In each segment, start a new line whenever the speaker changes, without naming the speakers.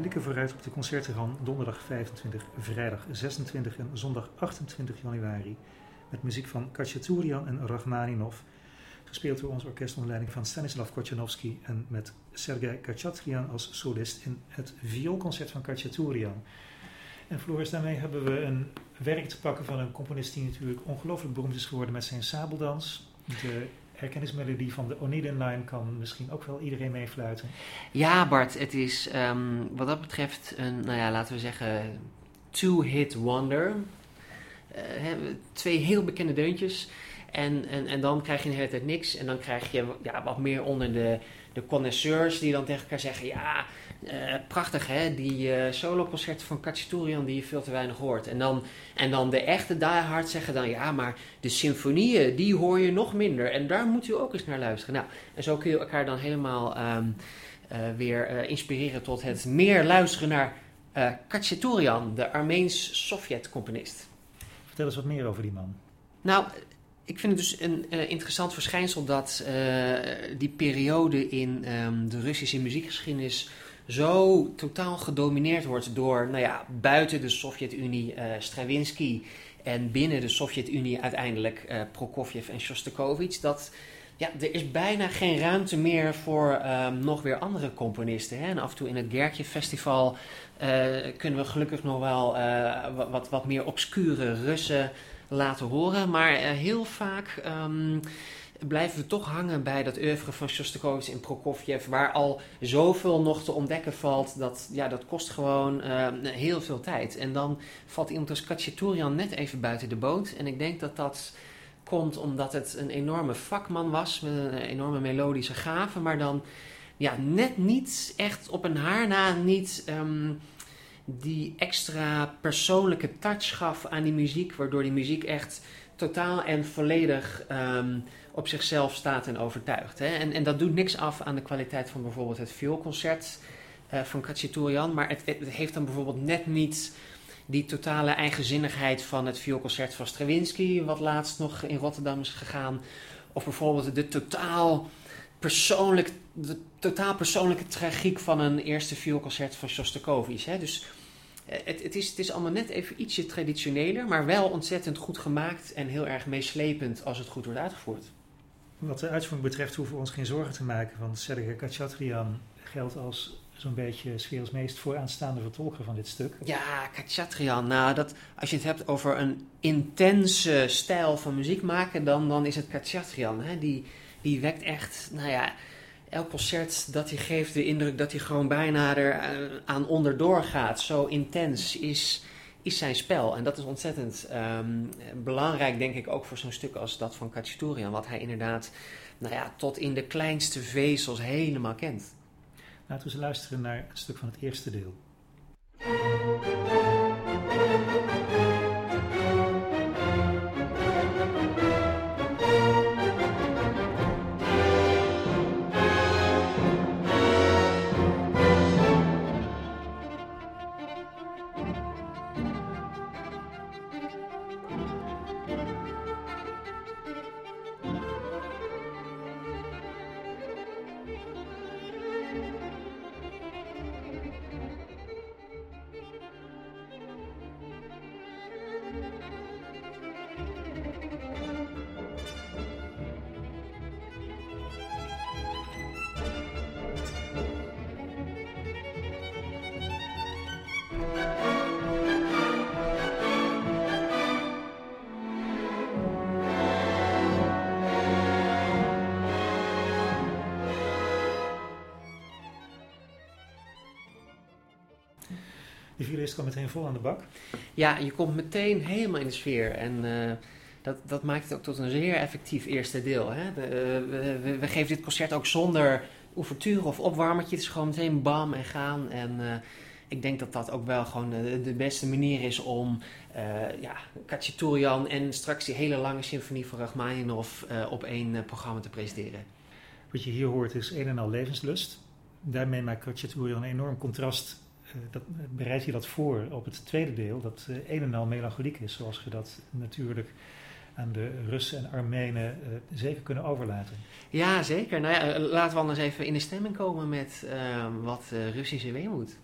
blikken vooruit op de concerten van donderdag 25, vrijdag 26 en zondag 28 januari. Met muziek van Kachaturian en Rachmaninov. Gespeeld door ons orkest onder leiding van Stanislav Kotjanovsky en met Sergei Kachaturian als solist in het vioolconcert van Kachaturian. En Floris, daarmee hebben we een werk te pakken van een componist die natuurlijk ongelooflijk beroemd is geworden met zijn sabeldans. De herkenningsmelodie van de Oneiden Line kan misschien ook wel iedereen meefluiten.
Ja, Bart, het is ehm, wat dat betreft een, nou ja, laten we zeggen, two-hit wonder. Uh, twee heel bekende deuntjes. En, en, en dan krijg je de hele tijd niks. En dan krijg je ja, wat meer onder de, de connoisseurs die dan tegen elkaar zeggen: Ja, uh, prachtig hè, die uh, eh, soloconcerten van Kachaturian die je veel te weinig hoort. En dan, en dan de echte diehard zeggen dan: Ja, maar de symfonieën die hoor je nog minder. En daar moet u ook eens naar luisteren. Nou, en zo kun je elkaar dan helemaal um, uh, weer inspireren tot het meer luisteren naar uh, de Armeens-Sovjet-componist.
Vertel eens wat meer over die man.
Nou, ik vind het dus een uh, interessant verschijnsel dat uh, die periode in um, de Russische muziekgeschiedenis zo totaal gedomineerd wordt door, nou ja, buiten de Sovjet-Unie uh, Stravinsky en binnen de Sovjet-Unie uiteindelijk Prokofjev en Shostakovich. Dat ja, er is bijna geen ruimte meer voor um, nog weer andere componisten. Hè? En af en toe in het Gertje Festival kunnen we gelukkig nog wel wat, wat meer obscure Russen laten horen. Maar heel vaak. Um, blijven we toch hangen bij dat oeuvre van Shostakovich en Prokofjev, waar al zoveel nog te ontdekken valt, dat, ja, dat kost gewoon uh, heel veel tijd. En dan valt iemand als Kachaturian net even buiten de boot. En ik denk dat dat komt omdat het een enorme vakman was, met een enorme melodische gave, maar dan ja, net niet echt op een haar na niet... Um, die extra persoonlijke touch gaf aan die muziek, waardoor die muziek echt totaal en volledig um, op zichzelf staat en overtuigt. Hè? En, en dat doet niks af aan de kwaliteit van bijvoorbeeld het vioolconcert uh, van Kachaturian, maar het, het, heeft dan bijvoorbeeld net niet die totale eigenzinnigheid van het vioolconcert van Stravinsky, wat laatst nog in Rotterdam is gegaan, of bijvoorbeeld de totaal persoonlijk, de totaal persoonlijke tragiek van een eerste vioolconcert van Shostakovich. Hè? Dus eh, het, het, is, het is allemaal net even ietsje traditioneler, maar wel ontzettend goed gemaakt en heel erg meeslepend als het goed wordt uitgevoerd.
Wat de uitvoering betreft hoeven we ons geen zorgen te maken, want Sergei Kachaturian geldt als zo'n beetje sfeers meest vooraanstaande vertolker van dit stuk.
Ja, Kachaturian. Nou, dat, als je het hebt over een intense stijl van muziek maken, dan, dan is het Kachaturian. Hè? Die, die wekt echt, nou ja, elk concert dat hij geeft de indruk dat hij gewoon bijna er eh, aan onderdoor gaat. Zo intens is, is zijn spel. En dat is ontzettend um, belangrijk, denk ik, ook voor zo'n stuk als dat van Kachaturian. Wat hij inderdaad nou ja, tot in de kleinste vezels helemaal kent.
Laten we eens luisteren naar het stuk van het eerste deel. Violist kwam meteen vol aan de bak.
Ja, je komt meteen helemaal in de sfeer. En uh, dat, dat maakt het ook tot een zeer effectief eerste deel. Hè? De, uh, we, we, geven dit concert ook zonder ouverture of opwarmertje. Het is gewoon meteen bam en gaan. En uh, ik denk dat dat ook wel gewoon de beste manier is om ja, Kachaturian en straks die hele lange symfonie van Rachmaninoff op één programma te presenteren.
Wat je hier hoort is een en al levenslust. Daarmee maakt Kachaturian een enorm contrast dat, bereid je dat voor op het tweede deel, dat uh, een en al melancholiek is, zoals we dat natuurlijk aan de Russen en Armenen uh, zeker kunnen overlaten.
Ja, zeker. Nou ja, laten we anders even in de stemming komen met uh, wat Russische weemoed.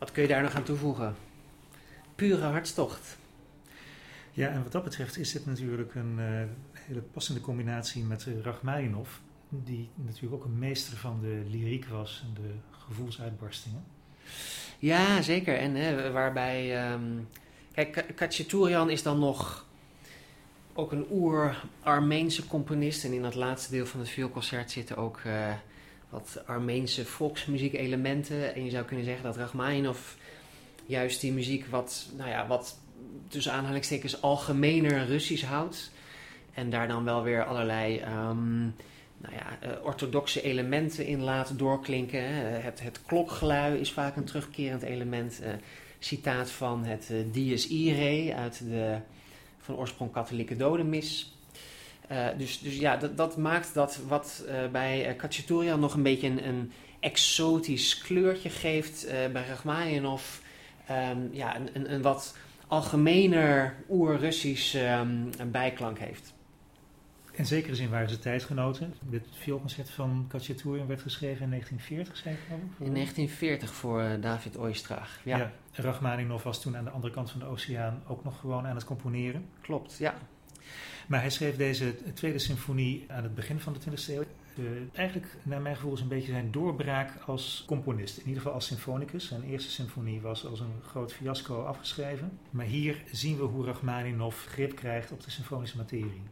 Wat kun je daar nog aan toevoegen? Pure hartstocht.
Ja, en wat dat betreft is dit natuurlijk een uh, hele passende combinatie met Rachmaninov, die natuurlijk ook een meester van de lyriek was en de gevoelsuitbarstingen.
Ja, zeker. En hè, waarbij, um, kijk, is dan nog ook een oer-Armeense componist. En in dat laatste deel van het vioolconcert zitten ook uh, wat Armeense volksmuziek-elementen. En je zou kunnen zeggen dat Rachmaninov juist die muziek wat, nou ja, wat tussen aanhalingstekens algemener Russisch houdt. En daar dan wel weer allerlei um, nou ja, uh, orthodoxe elementen in laat doorklinken. Het, het klokgelui is vaak een terugkerend element. Uh, citaat van het uh, Dies Irae uit de van oorsprong katholieke dodenmis. Uh, dus, dus ja, dat, dat maakt dat wat uh, bij uh, nog een beetje een, een, exotisch kleurtje geeft, bij Rachmaninoff um, ja, een, een, een, wat algemener oer-Russisch um, bijklank heeft.
In zekere zin waren ze tijdgenoten. Dit vioolconcert van Kachaturian werd geschreven in 1940, zei ik
In 1940 voor David Oistrakh, ja. ja.
Rachmaninoff was toen aan de andere kant van de oceaan ook nog gewoon aan het componeren.
Klopt, ja.
Maar hij schreef deze tweede symfonie aan het begin van de 20e eeuw. Eigenlijk, naar mijn gevoel, is een beetje zijn doorbraak als componist. In ieder geval als symfonicus. Zijn eerste symfonie was als een groot fiasco afgeschreven. Maar hier zien we hoe Rachmaninoff grip krijgt op de symfonische materie.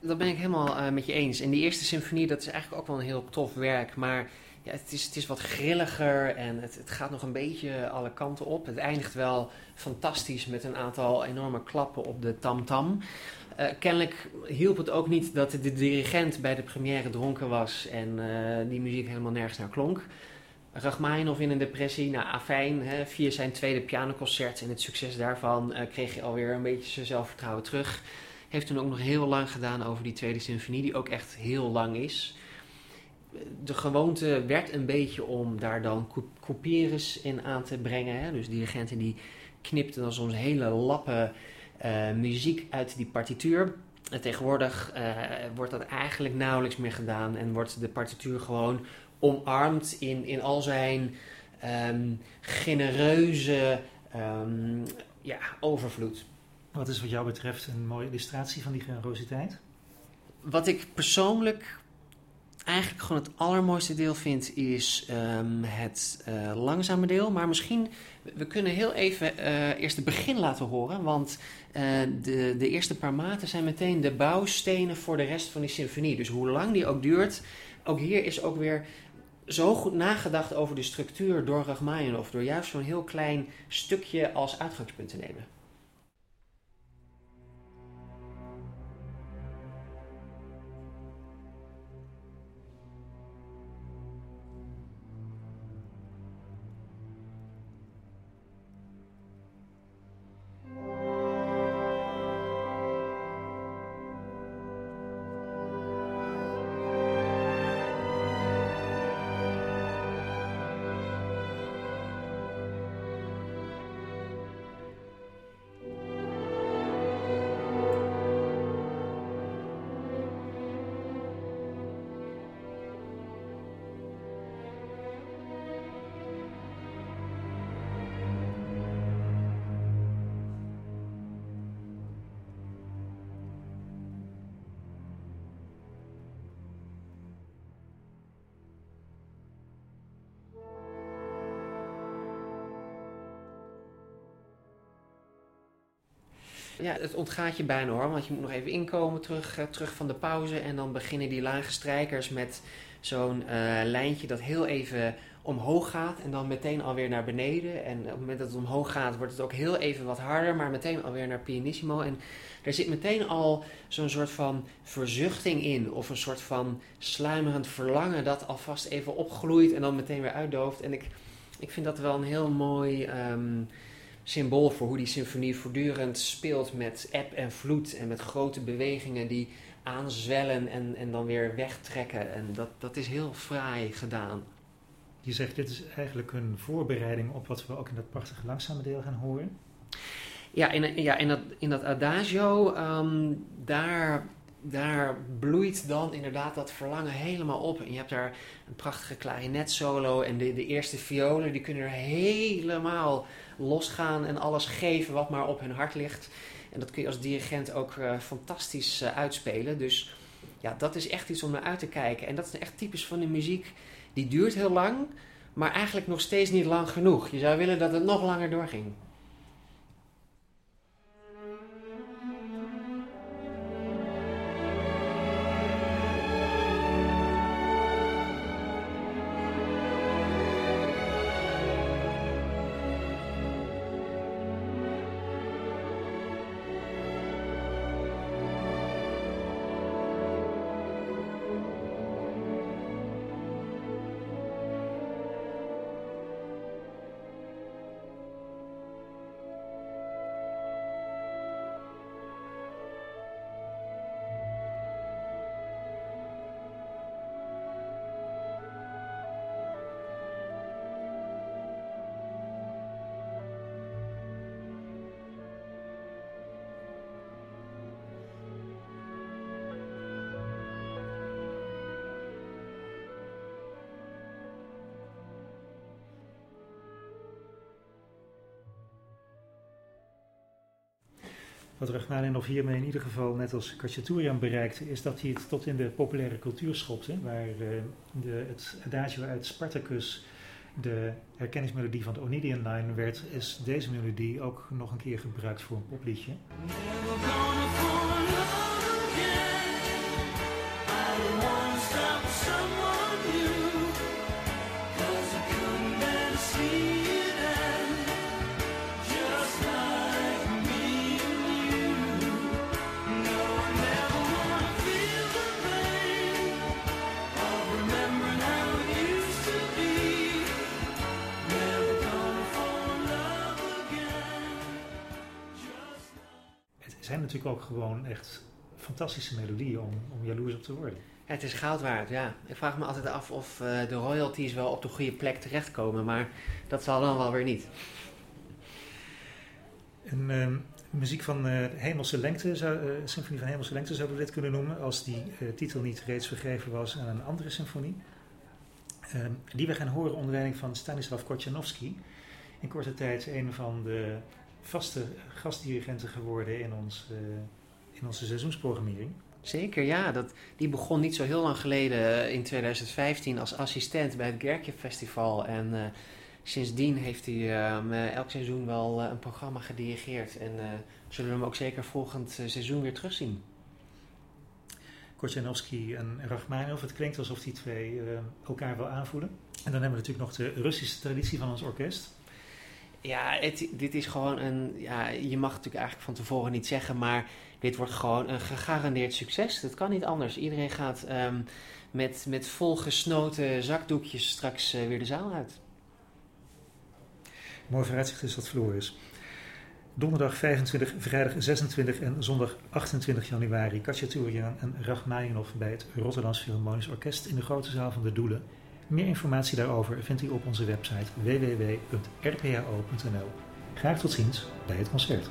Dat ben ik helemaal uh, met je eens. En die eerste symfonie, dat is eigenlijk ook wel een heel tof werk. Maar ja, het, is, het is wat grilliger en het, het gaat nog een beetje alle kanten op. Het eindigt wel fantastisch met een aantal enorme klappen op de tam-tam. Uh, kennelijk hielp het ook niet dat de dirigent bij de première dronken was en uh, die muziek helemaal nergens naar klonk. Rachmaninoff in een depressie, nou afijn, hè, via zijn tweede pianoconcert en het succes daarvan uh, kreeg je alweer een beetje zijn zelfvertrouwen terug. Heeft toen ook nog heel lang gedaan over die tweede symfonie, die ook echt heel lang is de gewoonte werd een beetje om daar dan couperus in aan te brengen. Hè? Dus dirigenten die knipten dan soms hele lappen uh, muziek uit die partituur. En tegenwoordig uh, wordt dat eigenlijk nauwelijks meer gedaan en wordt de partituur gewoon omarmd in, in al zijn um, genereuze um, ja, overvloed.
Wat is wat jou betreft een mooie illustratie van die generositeit?
Wat ik persoonlijk eigenlijk gewoon het allermooiste deel vind, is um, het uh, langzame deel. Maar misschien, we kunnen heel even uh, eerst het begin laten horen. Want uh, de, de eerste paar maten zijn meteen de bouwstenen voor de rest van die symfonie. Dus hoe lang die ook duurt, ook hier is ook weer zo goed nagedacht over de structuur door Rachmaninoff. Door juist zo'n heel klein stukje als uitgangspunt te nemen. Ja, het ontgaat je bijna hoor, want je moet nog even inkomen terug, uh, terug van de pauze. En dan beginnen die lage strijkers met zo'n uh, lijntje dat heel even omhoog gaat en dan meteen alweer naar beneden. En op het moment dat het omhoog gaat, wordt het ook heel even wat harder, maar meteen alweer naar pianissimo. En er zit meteen al zo'n soort van verzuchting in, of een soort van sluimerend verlangen dat alvast even opgloeit en dan meteen weer uitdooft. En ik, ik vind dat wel een heel mooi. Um, symbool voor hoe die symfonie voortdurend speelt met eb en vloed en met grote bewegingen die aanzwellen en, en dan weer wegtrekken. En dat, dat is heel fraai gedaan.
Je zegt dit is eigenlijk een voorbereiding op wat we ook in dat prachtige langzame deel gaan horen.
Ja, in, ja, in, dat, in dat adagio, um, daar daar bloeit dan inderdaad dat verlangen helemaal op. En je hebt daar een prachtige klarinetsolo en de, de eerste violen, die kunnen er helemaal losgaan en alles geven wat maar op hun hart ligt. En dat kun je als dirigent ook uh, fantastisch uh, uitspelen. Dus ja, dat is echt iets om naar uit te kijken. En dat is echt typisch van de muziek. Die duurt heel lang, maar eigenlijk nog steeds niet lang genoeg. Je zou willen dat het nog langer doorging.
Wat Rachmaninoff hiermee in ieder geval, net als Khachaturian bereikte, is dat hij het tot in de populaire cultuur schopte, waar uh, de, het adagio uit Spartacus de herkenningsmelodie van de Onidian Line werd, is deze melodie ook nog een keer gebruikt voor een popliedje. Zijn natuurlijk ook gewoon echt fantastische melodieën om, om jaloers op te worden.
Ja, het is goud waard, ja. Ik vraag me altijd af of uh, de royalties wel op de goede plek terechtkomen, maar dat zal dan wel weer niet.
Een uh, muziek van uh, Hemelse Lengte, zou, uh, Symfonie van Hemelse Lengte zouden we dit kunnen noemen, als die titel niet reeds vergeven was aan een andere symfonie. Ehm, die we gaan horen onder leiding van Stanislav Kotjanovsky. In korte tijd een van de vaste gastdirigenten geworden in, ons, uh, in onze seizoensprogrammering.
Zeker, ja. Dat, die begon niet zo heel lang geleden eh, in 2015 als assistent bij het Gerkje Festival. En uh, sindsdien heeft hij uh, elk seizoen wel een programma gedirigeerd. En zullen we hem ook zeker volgend seizoen weer terugzien.
Kortjanovski en Rachmaninoff. Het klinkt alsof die twee elkaar wel aanvoelen. En dan hebben we natuurlijk nog de Russische traditie van ons orkest.
Ja, dit is gewoon een. Ja, je mag natuurlijk eigenlijk van tevoren niet zeggen, maar dit wordt gewoon een gegarandeerd succes. Dat kan niet anders. Iedereen gaat um, met, met volgesnoten zakdoekjes straks uh, weer de zaal uit.
Mooi vooruitzicht is dat Floris. Donderdag 25, vrijdag 26 en zondag 28 januari Katjaturian en Rachmaninoff bij het Rotterdams Philharmonisch Orkest in de grote zaal van de Doelen. Meer informatie daarover vindt u op onze website www.rpho.nl. Graag tot ziens bij het concert.